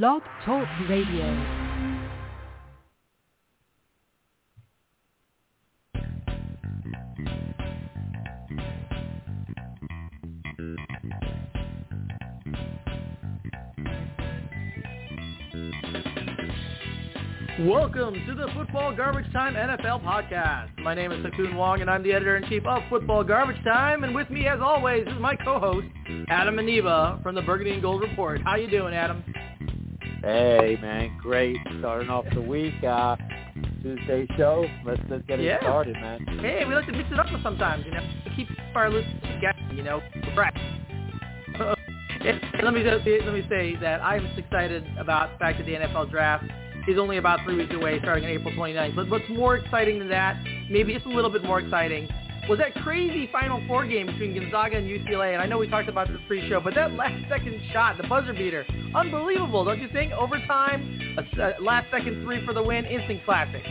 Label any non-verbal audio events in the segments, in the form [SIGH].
Blog Talk Radio. Welcome to the Football Garbage Time NFL podcast. My name is Ha Kung Wong, and I'm the editor-in-chief of Football Garbage Time. And with me, as always, is my co-host, Adam Aniba from the Burgundy and Gold Report. How you doing, Adam? Hey, man, great. Starting off the week, uh, Tuesday show. Let's, let's get it Yeah. started, man. Hey, we like to mix it up sometimes, you know, to keep our listeners guessing, you know, fresh. Let me just, let me say that I'm excited about the fact that the NFL draft is only about three weeks away, starting on April 29th. But what's more exciting than that, maybe just a little bit more exciting, was that crazy Final Four game between Gonzaga and UCLA. And I know we talked about this pre-show, but that last-second shot, the buzzer beater, unbelievable, don't you think? Overtime, a, a uh, last-second three for the win, instant classic.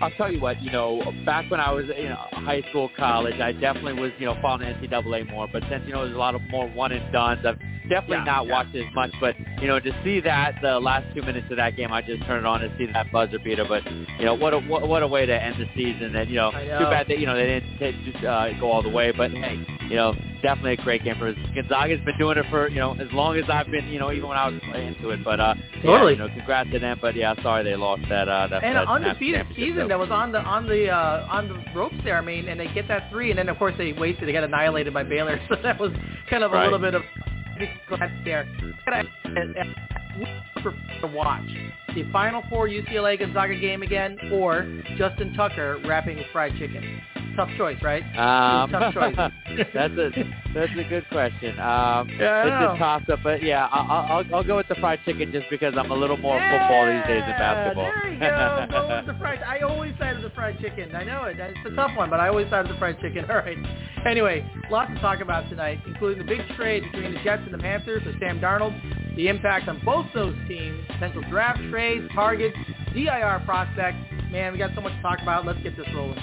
I'll tell you what, you know, back when I was in uh, high school, college, I definitely was, you know, following NCAA more. But since, you know, there's a lot of more one and dones, I've definitely Yeah, not yeah. watched as much. But, you know, to see that, the last two minutes of that game, I just turned it on to see that buzzer beater. But, you know, what a, what, what a way to end the season. And, you know, I too bad that, you know, they didn't just uh, go all the way. But, hey, you know, definitely a great game for us. Gonzaga's been doing it for, you know, as long as I've been, you know, even when I was playing into it. But, uh, Totally. yeah, you know, congrats to them. But, yeah, sorry they lost that. Uh, that and that an undefeated season so. that was on the on the uh, on the ropes there. I mean, and they get that three, and then of course they wasted. They got annihilated by Baylor, [LAUGHS] so that was kind of a Right. little bit of there. To watch the Final Four UCLA Gonzaga game again, or Justin Tucker rapping with fried chicken. Tough choice, right? Um, Tough choice. [LAUGHS] that's a that's a good question. Um, Yeah, it's a toss up, but yeah, I'll, I'll I'll go with the fried chicken just because I'm a little more football these days than Yeah, basketball. There you go. Go with the [LAUGHS] fried. I always sided the fried chicken. I know it. It's a tough one, but I always sided the fried chicken. [LAUGHS] All right. Anyway, lots to talk about tonight, including the big trade between the Jets and the Panthers with Sam Darnold, the impact on both those teams, potential draft trades, targets, DIR prospects. Man, we got so much to talk about. Let's get this rolling.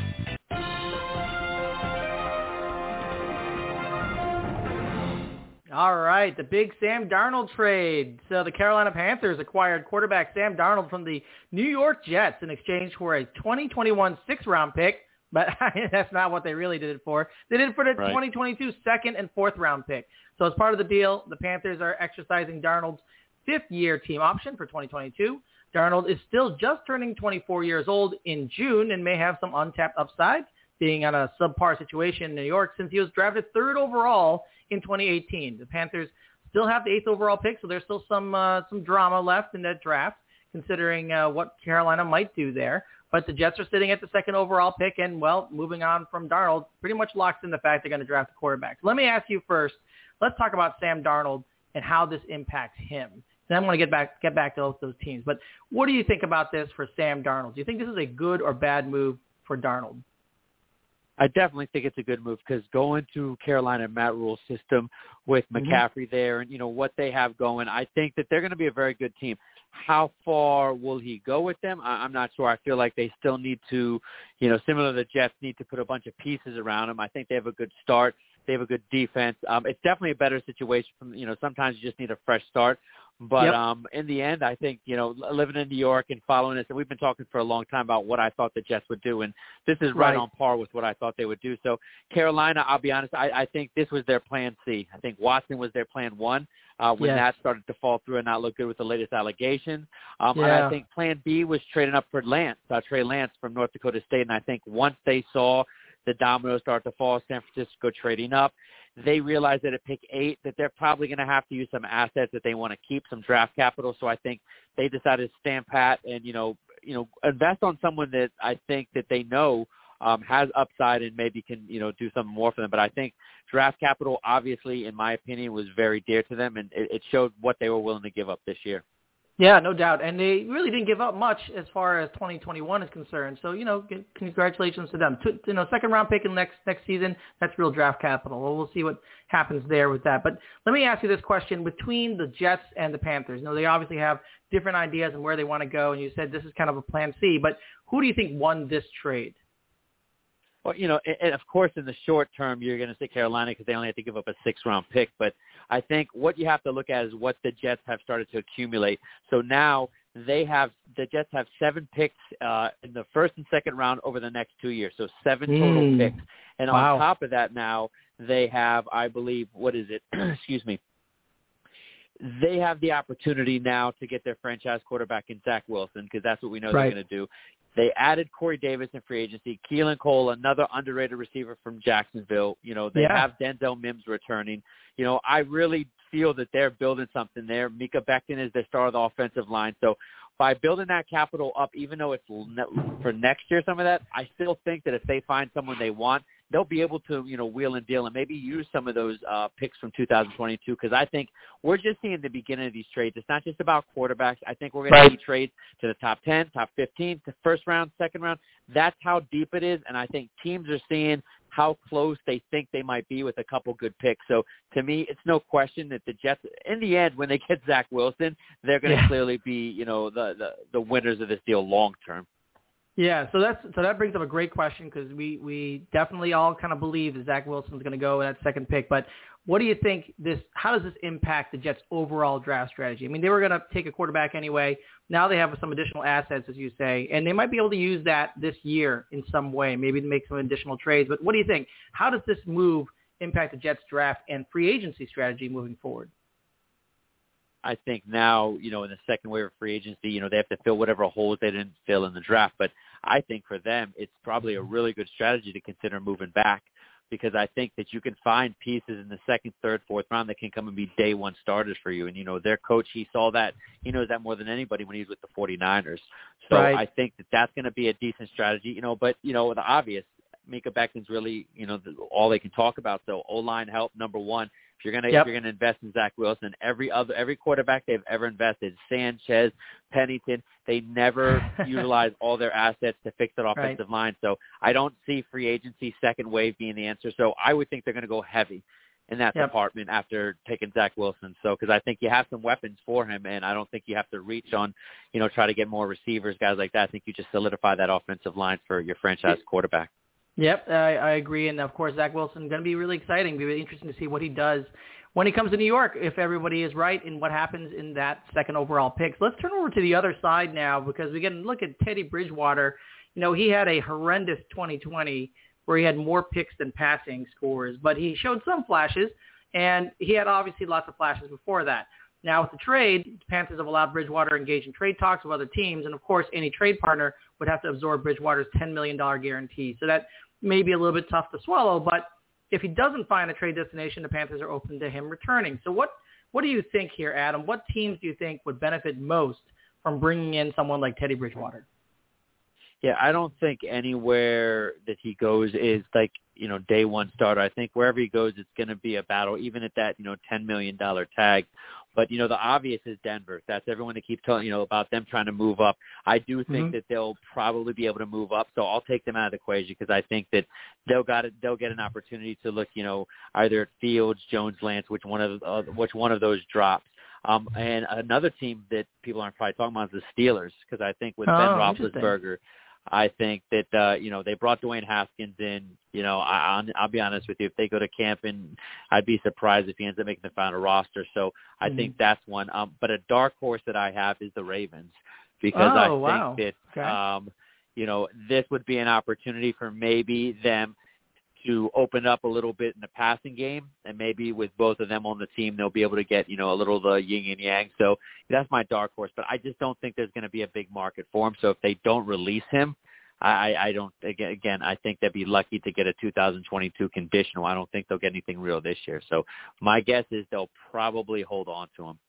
All right, the big Sam Darnold trade. So the Carolina Panthers acquired quarterback Sam Darnold from the New York Jets in exchange for a 2021 sixth-round pick, but [LAUGHS] that's not what they really did it for. They did it for the Right. 2022 second and fourth-round pick. So as part of the deal, the Panthers are exercising Darnold's fifth-year team option for 2022. Darnold is still just turning 24 years old in June and may have some untapped upside, being on a subpar situation in New York since he was drafted third overall in 2018. The Panthers still have the eighth overall pick, so there's still some uh, some drama left in that draft, considering uh, what Carolina might do there. But the Jets are sitting at the second overall pick, and well, moving on from Darnold, pretty much locks in the fact they're going to draft a quarterback. Let me ask you first. Let's talk about Sam Darnold and how this impacts him. Then I'm going to get back get back to those teams. But what do you think about this for Sam Darnold? Do you think this is a good or bad move for Darnold? I definitely think it's a good move because going to Carolina Matt Rhule's system with Mhm. McCaffrey there and you know what they have going, I think that they're going to be a very good team. How far will he go with them? I, I'm not sure. I feel like they still need to, you know, similar to the Jets, need to put a bunch of pieces around him. I think they have a good start. They have a good defense. Um, it's definitely a better situation. From you know, sometimes you just need a fresh start. But Yep. um, in the end, I think you know, living in New York and following this, and we've been talking for a long time about what I thought the Jets would do, and this is right, Right. on par with what I thought they would do. So Carolina, I'll be honest, I, I think this was their plan C. I think Watson was their plan one. Uh, when Yes. that started to fall through and not look good with the latest allegations, um, and I think Plan B was trading up for Lance, uh, Trey Lance from North Dakota State. And I think once they saw the dominoes start to fall, San Francisco trading up, they realize that at pick eight that they're probably going to have to use some assets that they want to keep, some draft capital. So I think they decided to stand pat and you know, you know, invest on someone that I think that they know um, has upside and maybe can you know do something more for them. But I think draft capital, obviously, in my opinion, was very dear to them, and it, it showed what they were willing to give up this year. Yeah, no doubt. And they really didn't give up much as far as 2021 is concerned. So, you know, congratulations to them. Two, you know, second round pick in next next season, that's real draft capital. Well, we'll see what happens there with that. But let me ask you this question. Between the Jets and the Panthers, you know, they obviously have different ideas and where they want to go. And you said this is kind of a plan C. But who do you think won this trade? Well, you know, and, and of course, in the short term, you're going to say Carolina because they only have to give up a six-round pick. But I think what you have to look at is what the Jets have started to accumulate. So now they have the Jets have seven picks uh, in the first and second round over the next two years. So seven total Mm. picks, and Wow. on top of that, now they have, I believe, what is it? [CLEARS THROAT] Excuse me. They have the opportunity now to get their franchise quarterback in Zach Wilson because that's what we know Right. they're going to do. They added Corey Davis in free agency. Keelan Cole, another underrated receiver from Jacksonville. You know, they Yeah. have Denzel Mims returning. You know, I really feel that they're building something there. Mekhi Becton is the star of the offensive line. So by building that capital up, even though it's for next year, some of that, I still think that if they find someone they want, they'll be able to, you know, wheel and deal and maybe use some of those uh, picks from 2022 because I think we're just seeing the beginning of these trades. It's not just about quarterbacks. I think we're going Right. to see trades to the top 10, top 15, to first round, second round. That's how deep it is, and I think teams are seeing how close they think they might be with a couple good picks. So to me, it's no question that the Jets, in the end, when they get Zach Wilson, they're going to Yeah. clearly be, you know, the, the the winners of this deal long term. Yeah, so that's so that brings up a great question because we we definitely all kind of believe that Zach Wilson's going to go in that second pick. But what do you think this? How does this impact the Jets' overall draft strategy? I mean, they were going to take a quarterback anyway. Now they have some additional assets, as you say, and they might be able to use that this year in some way, maybe to make some additional trades. But what do you think? How does this move impact the Jets' draft and free agency strategy moving forward? I think now, you know, in the second wave of free agency, you know, they have to fill whatever holes they didn't fill in the draft. But I think for them, it's probably a mm-hmm. really good strategy to consider moving back because I think that you can find pieces in the second, third, fourth round that can come and be day one starters for you. And, you know, their coach, he saw that. He knows that more than anybody when he was with the 49ers. So Right. I think that that's going to be a decent strategy, you know, but, you know, the obvious, Mekhi Becton's really, you know, all they can talk about. So O-line help, number one. If you're gonna Yep. if you're gonna invest in Zach Wilson, every other every quarterback they've ever invested, Sanchez, Pennington, they never [LAUGHS] utilize all their assets to fix that offensive line. So I don't see free agency second wave being the answer. So I would think they're gonna go heavy in that Yep. department after taking Zach Wilson. So because I think you have some weapons for him, and I don't think you have to reach on, you know, try to get more receivers, guys like that. I think you just solidify that offensive line for your franchise quarterback. Yep, I, I agree. And of course, Zach Wilson going to be really exciting. Be really interesting to see what he does when he comes to New York. If everybody is right in what happens in that second overall pick. So let's turn over to the other side now because we can look at Teddy Bridgewater. You know, he had a horrendous 2020 where he had more picks than passing scores, but he showed some flashes, and he had obviously lots of flashes before that. Now with the trade, the Panthers have allowed Bridgewater to engage in trade talks with other teams, and of course, any trade partner would have to absorb Bridgewater's $10 million guarantee. So that may be a little bit tough to swallow, but if he doesn't find a trade destination, the Panthers are open to him returning. So what what do you think here, Adam? What teams do you think would benefit most from bringing in someone like Teddy Bridgewater? Yeah, I don't think anywhere that he goes is like you know day one starter. I think wherever he goes, it's going to be a battle, even at that you know ten million dollar tag. But you know the obvious is Denver. That's everyone that keeps telling you know about them trying to move up. I do think Mhm. that they'll probably be able to move up, so I'll take them out of the equation because I think that they'll got it. They'll get an opportunity to look you know either at Fields, Jones, Lance, which one of uh, which one of those drops. Um, and another team that people aren't probably talking about is the Steelers because I think with Ben Oh, interesting. Roethlisberger, I think that uh, you know they brought Dwayne Haskins in. You know, I, I'll, I'll be honest with you. If they go to camp, and I'd be surprised if he ends up making the final roster. So I Mhm. think that's one. Um, but a dark horse that I have is the Ravens because I Oh, think wow. that Okay. um, you know this would be an opportunity for maybe them to open up a little bit in the passing game, and maybe with both of them on the team, they'll be able to get you know a little of the yin and yang. So that's my dark horse, but I just don't think there's going to be a big market for him. So if they don't release him, I, I don't. Again, again, I think they'd be lucky to get a 2022 conditional. I don't think they'll get anything real this year. So my guess is they'll probably hold on to him.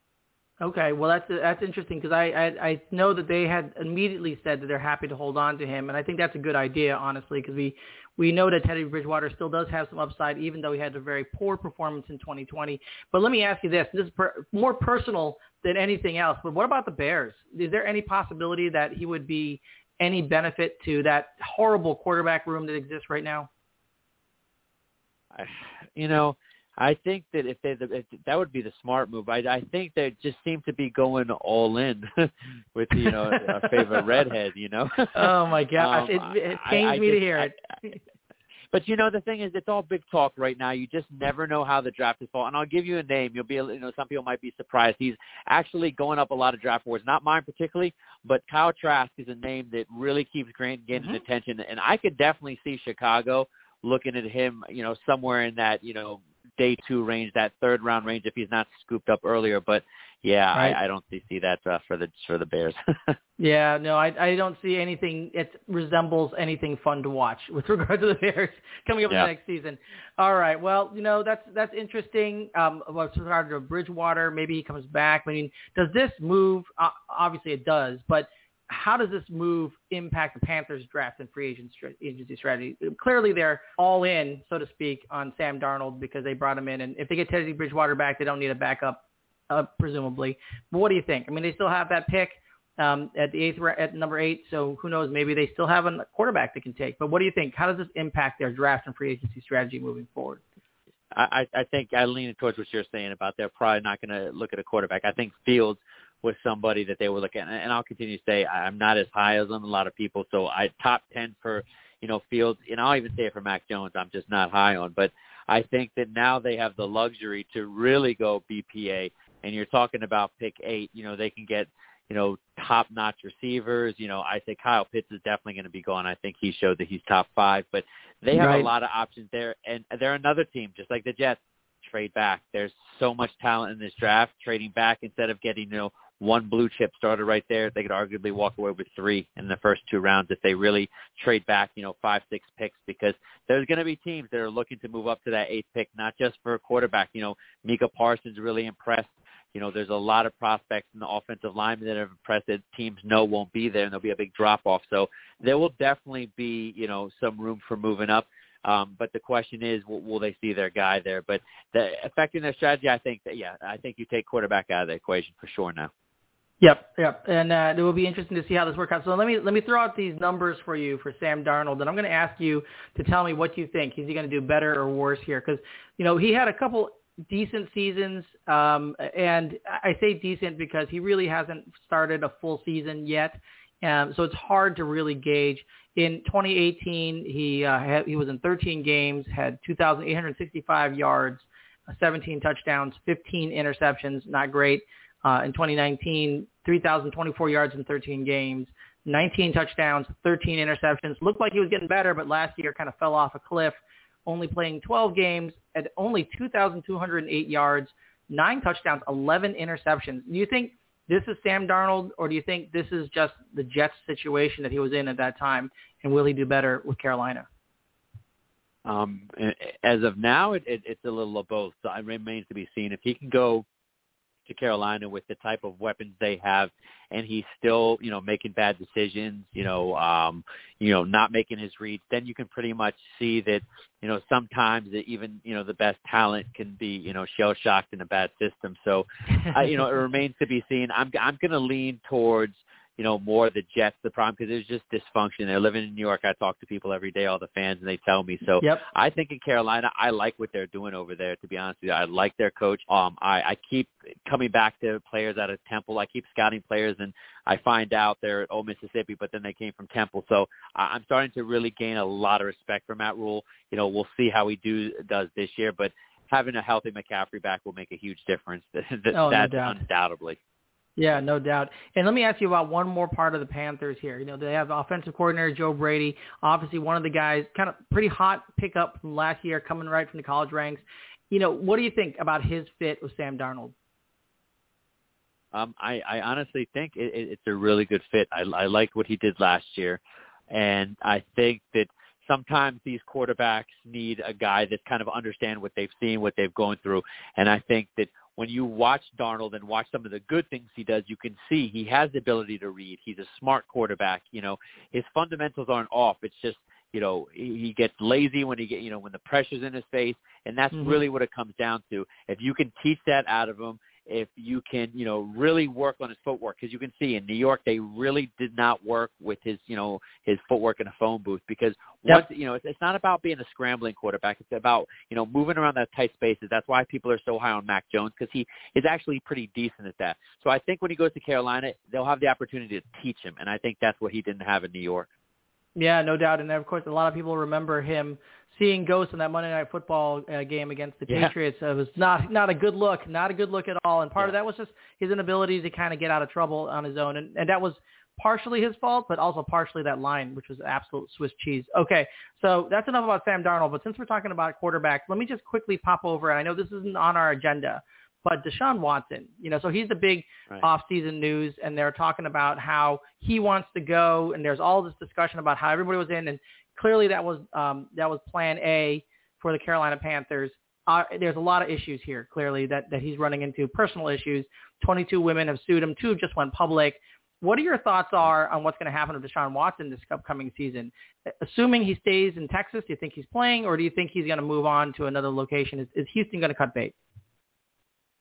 Okay, well that's that's interesting because I, I I know that they had immediately said that they're happy to hold on to him, and I think that's a good idea, honestly, because we we know that Teddy Bridgewater still does have some upside, even though he had a very poor performance in 2020. But let me ask you this: this is per, more personal than anything else. But what about the Bears? Is there any possibility that he would be any benefit to that horrible quarterback room that exists right now? I, you know, I think that if they if that would be the smart move. I I think they just seem to be going all in [LAUGHS] with you know our favorite redhead. You know. [LAUGHS] Oh my gosh, Um, it, it pains I me to just- hear I- it. [LAUGHS] But you know, the thing is, it's all big talk right now. You just never know how the draft is fall. And I'll give you a name. You'll be, you know, some people might be surprised. He's actually going up a lot of draft boards. Not mine particularly, but Kyle Trask is a name that really keeps getting mm-hmm. attention. And I could definitely see Chicago looking at him, you know, somewhere in that, you know, day two range, that third round range if he's not scooped up earlier. But yeah, right. I, I don't see, see that uh, for the for the Bears. [LAUGHS] yeah, no, I I don't see anything. It resembles anything fun to watch [LAUGHS] with regard to the Bears coming up yeah. in the next season. All right, well, you know that's that's interesting. Um, with regard to Bridgewater, maybe he comes back. I mean, does this move? Uh, obviously, it does, but how does this move impact the Panthers draft and free agency strategy? Clearly, they're all in, so to speak, on Sam Darnold because they brought him in, and if they get Teddy Bridgewater back, they don't need a backup, uh, presumably. But what do you think? I mean, they still have that pick um, at the eighth at number eight, so who knows? Maybe they still have a quarterback they can take. But what do you think? How does this impact their draft and free agency strategy moving forward? I, I think I lean towards what you're saying about they're probably not going to look at a quarterback. I think Fields was somebody that they were looking at. And I'll continue to say I'm not as high as them, a lot of people. So I top 10 for, you know, Fields. And I'll even say it for Mac Jones. I'm just not high on. But I think that now they have the luxury to really go BPA. And you're talking about pick eight. You know, they can get, you know, top-notch receivers. You know, I think Kyle Pitts is definitely going to be gone. I think he showed that he's top five. But they have right. a lot of options there. And they're another team, just like the Jets trade back. There's so much talent in this draft. Trading back instead of getting you know one blue chip starter right there. They could arguably walk away with three in the first two rounds if they really trade back, you know, five, six picks because there's going to be teams that are looking to move up to that eighth pick, not just for a quarterback. You know, Micah Parsons really impressed. You know, there's a lot of prospects in the offensive linemen that have impressed that teams know won't be there, and there'll be a big drop off. So there will definitely be, you know, some room for moving up. Um, but the question is, will, will they see their guy there? But the, affecting their strategy, I think that yeah, I think you take quarterback out of the equation for sure now. Yep, yep, and uh, it will be interesting to see how this works out. So let me let me throw out these numbers for you for Sam Darnold, and I'm going to ask you to tell me what you think. Is he going to do better or worse here? Because you know he had a couple decent seasons, um, and I say decent because he really hasn't started a full season yet. Um, so it's hard to really gauge. In 2018, he uh, had, he was in 13 games, had 2,865 yards, 17 touchdowns, 15 interceptions. Not great. Uh, in 2019, 3,024 yards in 13 games, 19 touchdowns, 13 interceptions. Looked like he was getting better, but last year kind of fell off a cliff. Only playing 12 games at only 2,208 yards, nine touchdowns, 11 interceptions. Do you think this is Sam Darnold, or do you think this is just the Jets situation that he was in at that time, and will he do better with Carolina? Um, as of now, it, it, it's a little of both. So it remains to be seen if he can go to Carolina with the type of weapons they have, and he's still, you know, making bad decisions, you know, um, you know, not making his reads, then you can pretty much see that, you know, sometimes that even, you know, the best talent can be, you know, shell shocked in a bad system. So, uh, you know, it [LAUGHS] remains to be seen. I'm I'm going to lean towards you know, more the Jets the problem because there's just dysfunction. They're living in New York. I talk to people every day, all the fans, and they tell me. So yep. I think in Carolina, I like what they're doing over there. To be honest with you, I like their coach. Um, I, I keep coming back to players out of Temple. I keep scouting players, and I find out they're at Old Mississippi, but then they came from Temple. So I'm starting to really gain a lot of respect for Matt Rhule. You know, we'll see how he do does this year, but having a healthy McCaffrey back will make a huge difference. that, [LAUGHS] oh, that's no undoubtedly. Yeah, no doubt. And let me ask you about one more part of the Panthers here. You know, they have offensive coordinator Joe Brady, obviously one of the guys, kind of pretty hot pickup from last year, coming right from the college ranks. You know, what do you think about his fit with Sam Darnold? Um, I, I honestly think it, it, it's a really good fit. I, I like what he did last year, and I think that sometimes these quarterbacks need a guy that kind of understand what they've seen, what they've gone through, and I think that when you watch Darnold and watch some of the good things he does, you can see he has the ability to read. He's a smart quarterback. You know, his fundamentals aren't off. It's just you know he gets lazy when he get you know when the pressure's in his face, and that's mm-hmm. really what it comes down to. If you can teach that out of him if you can, you know, really work on his footwork. Because you can see in New York, they really did not work with his, you know, his footwork in a phone booth. Because once, yep. you know, it's, it's not about being a scrambling quarterback. It's about, you know, moving around that tight spaces. That's why people are so high on Mac Jones because he is actually pretty decent at that. So I think when he goes to Carolina, they'll have the opportunity to teach him, and I think that's what he didn't have in New York. Yeah, no doubt. And of course, a lot of people remember him seeing ghosts in that Monday Night Football uh, game against the yeah. Patriots. It was not not a good look, not a good look at all. And part yeah. of that was just his inability to kind of get out of trouble on his own, and, and that was partially his fault, but also partially that line, which was absolute Swiss cheese. Okay, so that's enough about Sam Darnold. But since we're talking about quarterbacks, let me just quickly pop over. And I know this isn't on our agenda, but Deshaun Watson, you know, so he's the big right. off-season news, and they're talking about how he wants to go, and there's all this discussion about how everybody was in, and clearly that was um, that was Plan A for the Carolina Panthers. Uh, there's a lot of issues here, clearly that that he's running into personal issues. 22 women have sued him. Two just went public. What are your thoughts are on what's going to happen to Deshaun Watson this upcoming season? Assuming he stays in Texas, do you think he's playing, or do you think he's going to move on to another location? Is, is Houston going to cut bait?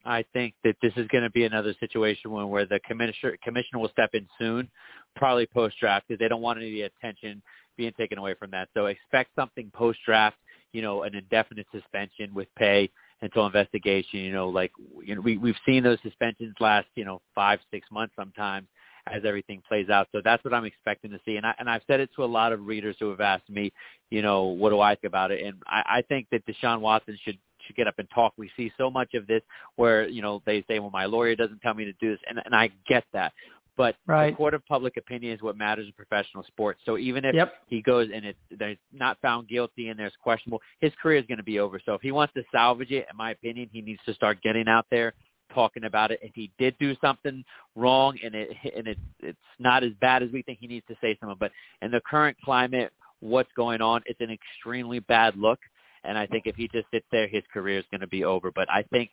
I think that this is going to be another situation where, where the commissioner commissioner will step in soon, probably post draft, because they don't want any attention being taken away from that. So expect something post draft, you know, an indefinite suspension with pay until investigation. You know, like you know, we we've seen those suspensions last, you know, five six months sometimes as everything plays out. So that's what I'm expecting to see. And I and I've said it to a lot of readers who have asked me, you know, what do I think about it? And I, I think that Deshaun Watson should should get up and talk. We see so much of this where, you know, they say, well, my lawyer doesn't tell me to do this. And, and I get that. But right. the court of public opinion is what matters in professional sports. So even if yep. he goes and it's there's not found guilty and there's questionable, his career is going to be over. So if he wants to salvage it, in my opinion, he needs to start getting out there talking about it. If he did do something wrong and it and it it's not as bad as we think, he needs to say something. But in the current climate, what's going on, it's an extremely bad look. And I think if he just sits there, his career is going to be over. But I think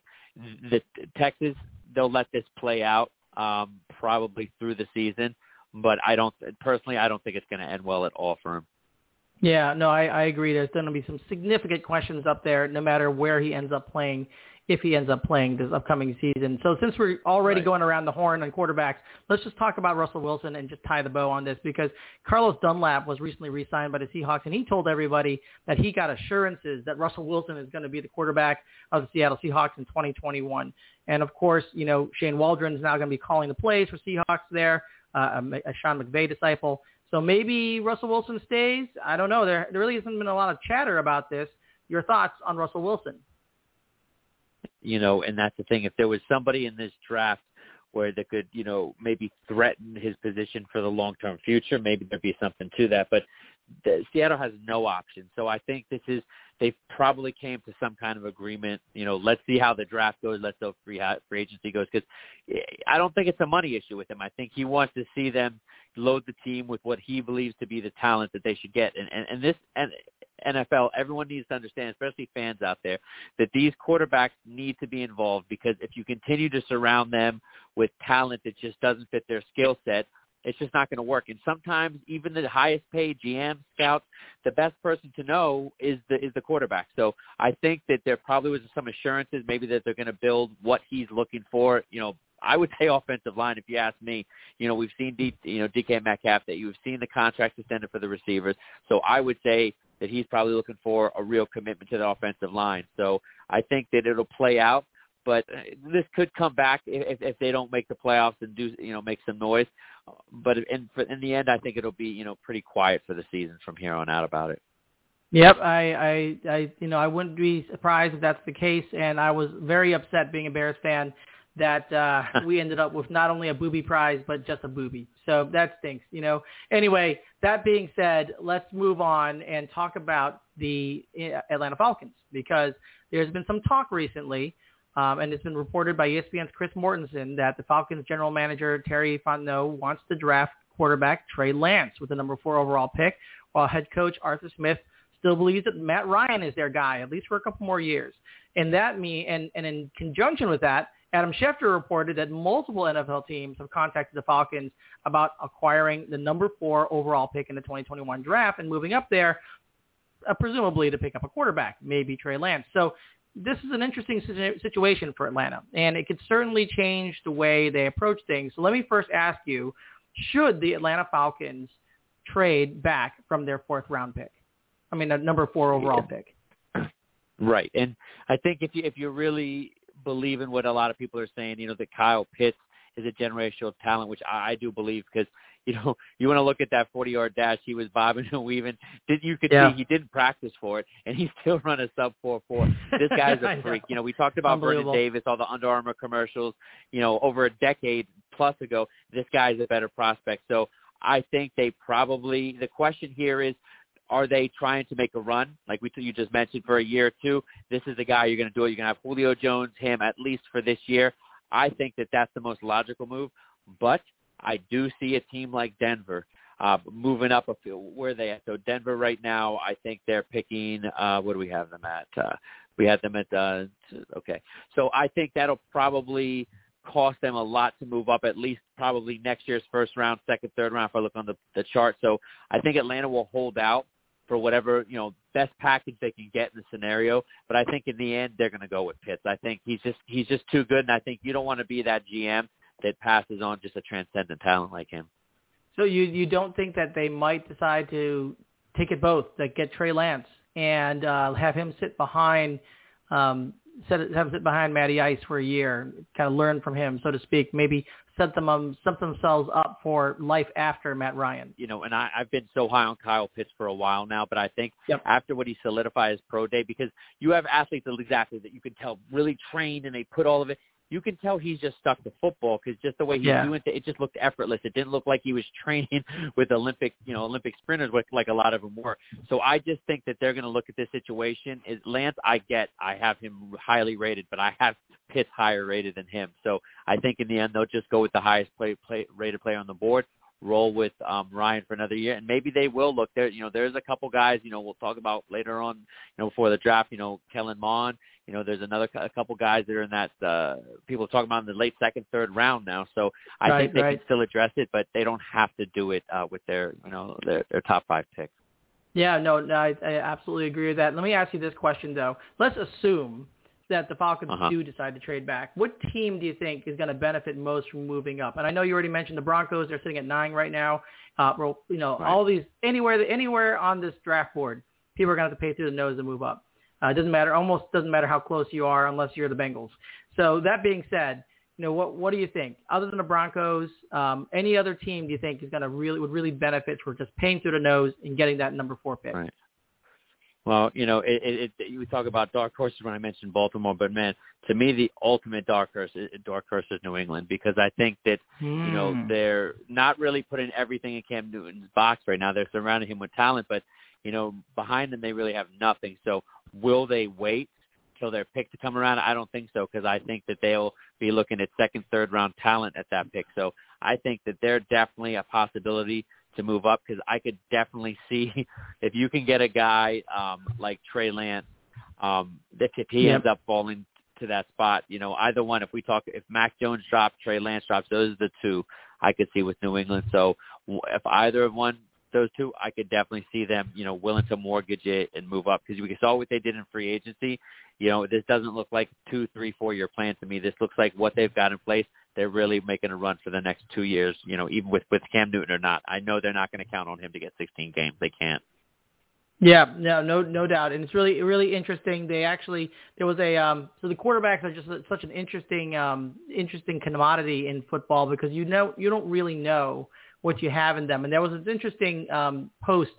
that Texas, they'll let this play out um, probably through the season. But I don't personally, I don't think it's going to end well at all for him. Yeah, no, I, I agree. There's going to be some significant questions up there, no matter where he ends up playing if he ends up playing this upcoming season. So since we're already right. going around the horn on quarterbacks, let's just talk about Russell Wilson and just tie the bow on this because Carlos Dunlap was recently re-signed by the Seahawks and he told everybody that he got assurances that Russell Wilson is going to be the quarterback of the Seattle Seahawks in 2021. And of course, you know, Shane Waldron is now going to be calling the plays for Seahawks there, uh, a, a Sean McVay disciple. So maybe Russell Wilson stays. I don't know. There, there really hasn't been a lot of chatter about this. Your thoughts on Russell Wilson? You know, and that's the thing. If there was somebody in this draft where they could, you know, maybe threaten his position for the long-term future, maybe there'd be something to that. But the, Seattle has no option. So I think this is they probably came to some kind of agreement. You know, let's see how the draft goes. Let's see how free free agency goes because eh, I don't think it's a money issue with him. I think he wants to see them load the team with what he believes to be the talent that they should get. And and, and this and NFL, everyone needs to understand, especially fans out there, that these quarterbacks need to be involved because if you continue to surround them with talent that just doesn't fit their skill set, it's just not going to work. And sometimes even the highest paid GM scouts, the best person to know is the is the quarterback. So I think that there probably was some assurances, maybe that they're going to build what he's looking for. You know, I would [LAUGHS] say offensive line. If you ask me, you know, we've seen D, you know DK Metcalf that you've seen the contract extended for the receivers. So I would say that he's probably looking for a real commitment to the offensive line. So I think that it'll play out, but uh, this could come back if, if they don't make the playoffs and do you know make some noise. But in in the end, I think it'll be you know pretty quiet for the season from here on out about it. Yep, I, I, I, you know, I wouldn't be surprised if that's the case, and I was very upset being a Bears fan that uh, [LAUGHS] we ended up with not only a booby prize but just a booby. So that stinks, you know. Anyway, that being said, let's move on and talk about the uh, Atlanta Falcons because there's been some talk recently, um, and it's been reported by ESPN's Chris Mortensen that the Falcons general manager Terry Fontenot wants to draft quarterback Trey Lance with the number four overall pick, while head coach Arthur Smith still believes that Matt Ryan is their guy at least for a couple more years. And that me and, and in conjunction with that, Adam Schefter reported that multiple NFL teams have contacted the Falcons about acquiring the number four overall pick in the 2021 draft and moving up there, uh, presumably to pick up a quarterback, maybe Trey Lance. So this is an interesting situation for Atlanta, and it could certainly change the way they approach things. So let me first ask you, should the Atlanta Falcons trade back from their fourth round pick? I mean, a number four overall pick. Right, and I think if you if you really believe in what a lot of people are saying, you know, that Kyle Pitts is a generational talent, which I, I do believe because [LAUGHS] you know, you want to look at that 40 yard dash. He was bobbing and weaving. Did you could yeah. see he didn't practice for it, and he [LAUGHS] still run a sub four four. This [LAUGHS] guy's a freak. you know, we talked about Vernon Davis, all the Under Armour commercials. You know, over a decade plus ago, this guy's a better prospect. So I think they probably. The question here is, are they trying to make a run? Like we you just mentioned for a year or two. This is the guy you're going to do it. You're going to have Julio Jones, him at least for this year. I think that that's the most logical move. But I do see a team like Denver uh, moving up a few. Where are they at? So Denver right now, I think they're picking. Uh, what do we have them at? Uh, we had them at. Uh, okay, so I think that'll probably cost them a lot to move up. At least probably next year's first round, second, third round. If I look on the the chart, so I think Atlanta will hold out for whatever you know best package they can get in the scenario. But I think in the end they're to go with Pitts. I think he's just he's just too good, and I think you don't want to be that GM that passes on just a transcendent talent like him. So you you don't think that they might decide to take it both, like get Trey Lance and uh, have him sit behind, um, set have him sit behind Matty Ice for a year, kind of learn from him, so to speak. Maybe set them um, set themselves up for life after Matt Ryan. You know, and I, I've been so high on Kyle Pitts for a while now, but I think yep. after what he solidified his pro day, because you have athletes that exactly that you can tell really trained and they put all of it you can tell he's just stuck to football because just the way he's yeah. doing it, it just looked effortless. It didn't look like he was [LAUGHS] training with Olympic, you know, Olympic sprinters, like a lot of them were. So I just think that they're going to look at this situation. Is Lance? I get, I have him highly rated, but I have Pitts higher rated than him. So I think in the end they'll just go with the highest play, play rated player on the board roll with um, Ryan for another year, and maybe they will look there. You know, there's a couple guys. You know, we'll talk about later on. You know, before the draft. You know, Kellen Mond. You know, there's another a couple guys that are in that uh, people are talking about in the late second, third round now. So I right, think they right. can still address it, but they don't have to do it uh, with their you know their, their top five picks. Yeah, no, no, I, I absolutely agree with that. Let me ask you this question though. Let's assume that the Falcons uh-huh. do decide to trade back, what team do you think is going to benefit most from moving up? And I know you already mentioned the Broncos; they're sitting at nine right now. Uh, you know, right. all these anywhere anywhere on this draft board, people are going to have to pay through the nose to move up. Uh, it doesn't matter, almost doesn't matter how close you are, unless you're the Bengals. So that being said, you know, what what do you think? Other than the Broncos, um, any other team do you think is going to really would really benefit for just paying through the nose and getting that number four pick? Right. Well, you know, it, it, it, you talk about dark horses when I mentioned Baltimore, but man, to me, the ultimate dark horse, dark horse is New England because I think that mm. you know they're not really putting everything in Cam Newton's box right now. They're surrounding him with talent, but you know, behind them they really have nothing. So, will they wait till their pick to come around? I don't think so because I think that they'll be looking at second, third round talent at that pick. So, I think that they're definitely a possibility to move up because I could definitely [LAUGHS] see if you can get a guy um, like Trey Lance, um, if, if he yep. ends up falling to that spot, you know, either one. If we talk, if Mac Jones drops, Trey Lance drops, those are the two I could see with New England. So if either of one those two, I could definitely see them, you know, willing to mortgage it and move up because we saw what they did in free agency. You know, this doesn't look like two, three, four year plan to me. This looks like what they've got in place they're really making a run for the next two years. You know, even with with Cam Newton or not, I know they're not going to count on him to get 16 games. They can't. Yeah, no, no, no doubt, and it's really, really interesting. They actually there was a um, so the quarterbacks are just such an interesting, um, interesting commodity in football because you know you don't really know what you have in them. And there was this interesting um, post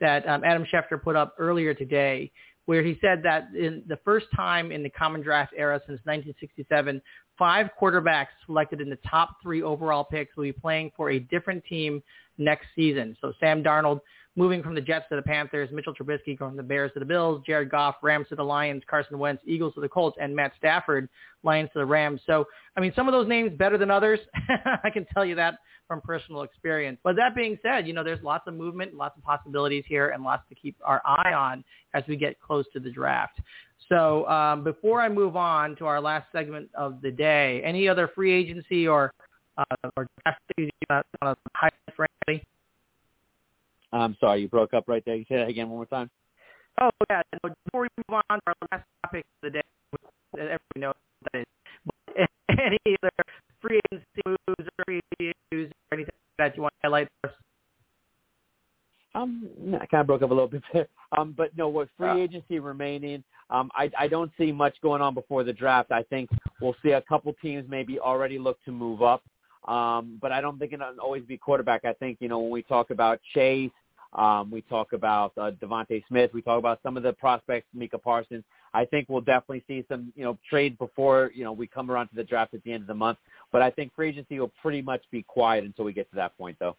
that um, Adam Schefter put up earlier today where he said that in the first time in the common draft era since 1967, five quarterbacks selected in the top three overall picks will be playing for a different team next season. So Sam Darnold moving from the Jets to the Panthers, Mitchell Trubisky going from the Bears to the Bills, Jared Goff, Rams to the Lions, Carson Wentz, Eagles to the Colts, and Matt Stafford, Lions to the Rams. So, I mean, some of those names better than others. [LAUGHS] I can tell you that from personal experience. But that being said, you know, there's lots of movement, lots of possibilities here, and lots to keep our eye on as we get close to the draft. So um, before I move on to our last segment of the day, any other free agency or uh, or draft you want to highlight for anybody? I'm sorry, you broke up right there. You say that again one more time. Oh yeah. Before we move on to our last topic of the day, everybody knows that is. But [LAUGHS] any other free agency moves or free issues or anything that you want to highlight for us? Um, I kind of broke up a little bit there. Um, but no, with free agency remaining, um, I, I don't see much going on before the draft. I think we'll see a couple teams maybe already look to move up Um, but I don't think it'll always be quarterback. I think you know when we talk about Chase, um, we talk about uh, DeVonta Smith, we talk about some of the prospects, Micah Parsons. I think we'll definitely see some you know trade before you know we come around to the draft at the end of the month. But I think free agency will pretty much be quiet until we get to that point, though.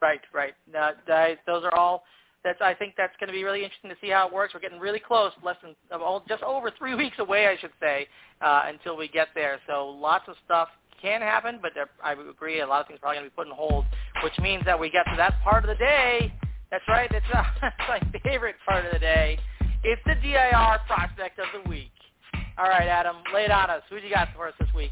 Right, right. Uh, that, those are all. That's. I think that's going to be really interesting to see how it works. We're getting really close, less than just over three [LAUGHS] weeks away, I should say, uh, until we get there. So lots of stuff can happen, but I agree, a lot of things are probably going to be put on hold, which means that we get to that part of the day. That's right. That's uh, [LAUGHS] my favorite part of the day. It's the DIR prospect of the week. All right, Adam, lay it on us. Who do you got for us this week?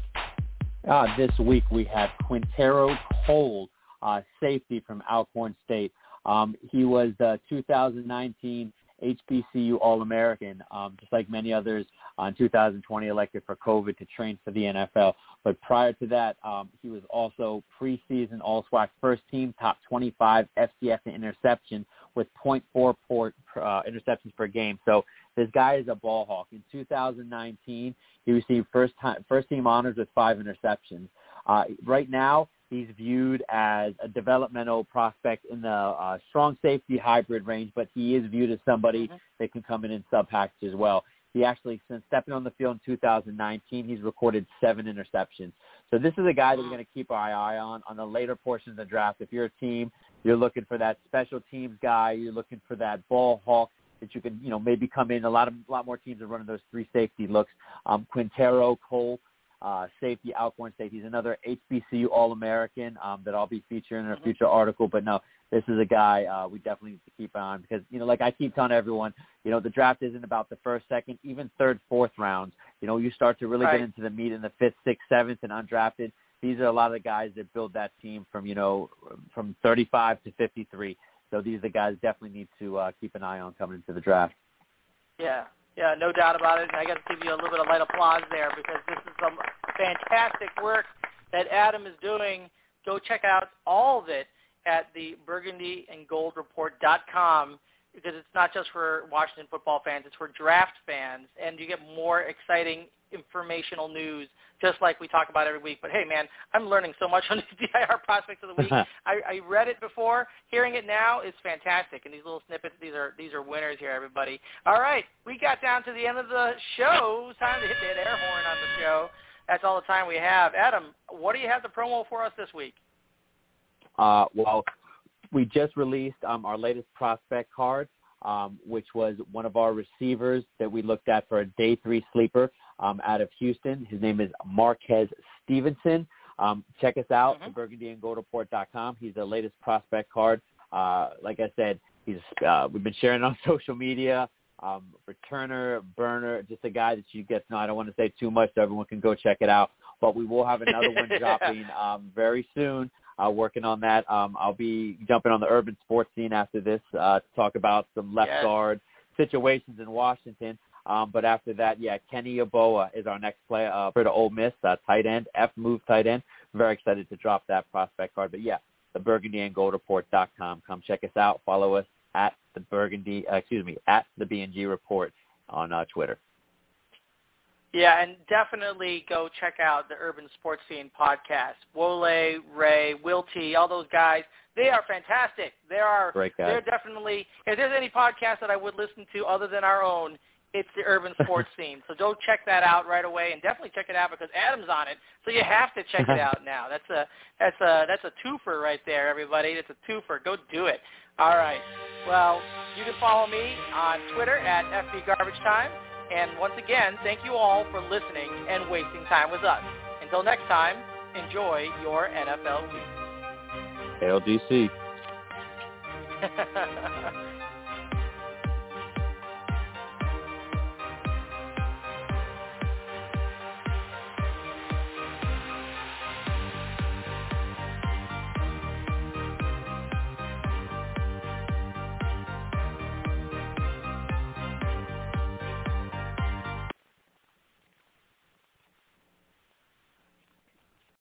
Uh, this week we have Quintero Cole, uh, safety from Alcorn State. Um, he was the 2019 HBCU All-American, um, just like many others in 2020 elected for COVID to train for the NFL. But prior to that, um, he was also preseason All-SWAC first team, top 25 FCS in interception with 0.4 port, uh, interceptions per game. So this guy is a ball hawk. In 2019, he received first time, first team honors with five interceptions. Uh, right now, he's viewed as a developmental prospect in the uh, strong safety hybrid range, but he is viewed as somebody mm-hmm. that can come in and sub package as well. He actually, since stepping on the field in 2019, he's recorded seven interceptions. So this is a guy that we're going to keep our eye on on the later portions of the draft. If you're a team, you're looking for that special teams guy, you're looking for that ball hawk that you can, you know, maybe come in. A lot of a lot more teams are running those three safety looks. Um, Quintero, Cole, uh, safety, Alcorn State. He's another HBCU All-American um, that I'll be featuring in a mm-hmm. future article. But no, this is a guy uh, we definitely need to keep on because, you know, like I keep telling everyone, you know, the draft isn't about the first, second, even third, fourth rounds. You know, you start to really right. get into the meat in the fifth, sixth, seventh, and undrafted. These are a lot of the guys that build that team from, you know, from 35 to 53. So these are the guys definitely need to uh, keep an eye on coming into the draft. Yeah, yeah, no doubt about it. And I got to give you a little bit of light applause there because this is some fantastic work that Adam is doing. Go check out all of it at the burgundyandgoldreport.com because it's not just for Washington football fans, it's for draft fans, and you get more exciting informational news, just like we talk about every week. But hey, man, I'm learning so much [LAUGHS] on the DIR prospects of the week. [LAUGHS] I, I read it before. Hearing it now is fantastic, and these little snippets, these are these are winners here, everybody. All right, we got down to the end of the show. Time to hit that air horn on the show. That's all the time we have. Adam, what do you have the promo for us this week? Uh, well, we just released um, our latest prospect card, um, which was one of our receivers that we looked at for a day three sleeper um, out of Houston. His name is Marquez Stevenson. Um, check us out mm-hmm. at burgundyandgoldreport.com. He's the latest prospect card. Uh, like I said, he's uh, we've been sharing on [LAUGHS] social media. Um, returner, burner, just a guy that you get know. I don't want to say too much, so everyone can go check it out. But we will have another one [LAUGHS] dropping um, very soon uh, working on that. Um, I'll be jumping on the urban sports scene after this uh, to talk about some left yes. guard situations in Washington. Um, but after that, yeah, Kenny Yeboah is our next player uh, for the Ole Miss uh, tight end, F move tight end. Very excited to drop that prospect card. But yeah, the Burgundy and Gold Report.com. Come check us out. Follow us at the Burgundy, uh, excuse me, at the B&G Report on uh, Twitter. Yeah, and definitely go check out the Urban Sports Scene podcast. Wole, Ray, Will T, all those guys, they are fantastic. They are Great guys. they're definitely if there's any podcast that I would listen to other than our own, it's the Urban [LAUGHS] Sports Scene. So go check that out right away and definitely check it out because Adam's on it. So you have to check it [LAUGHS] out now. That's a that's a that's a twofer right there, everybody. It's a twofer. Go do it. All right. Well, you can follow me on Twitter at FB Garbage Time. And once again, thank you all for listening and wasting time with us. Until next time, enjoy your NFL week. LDC. [LAUGHS]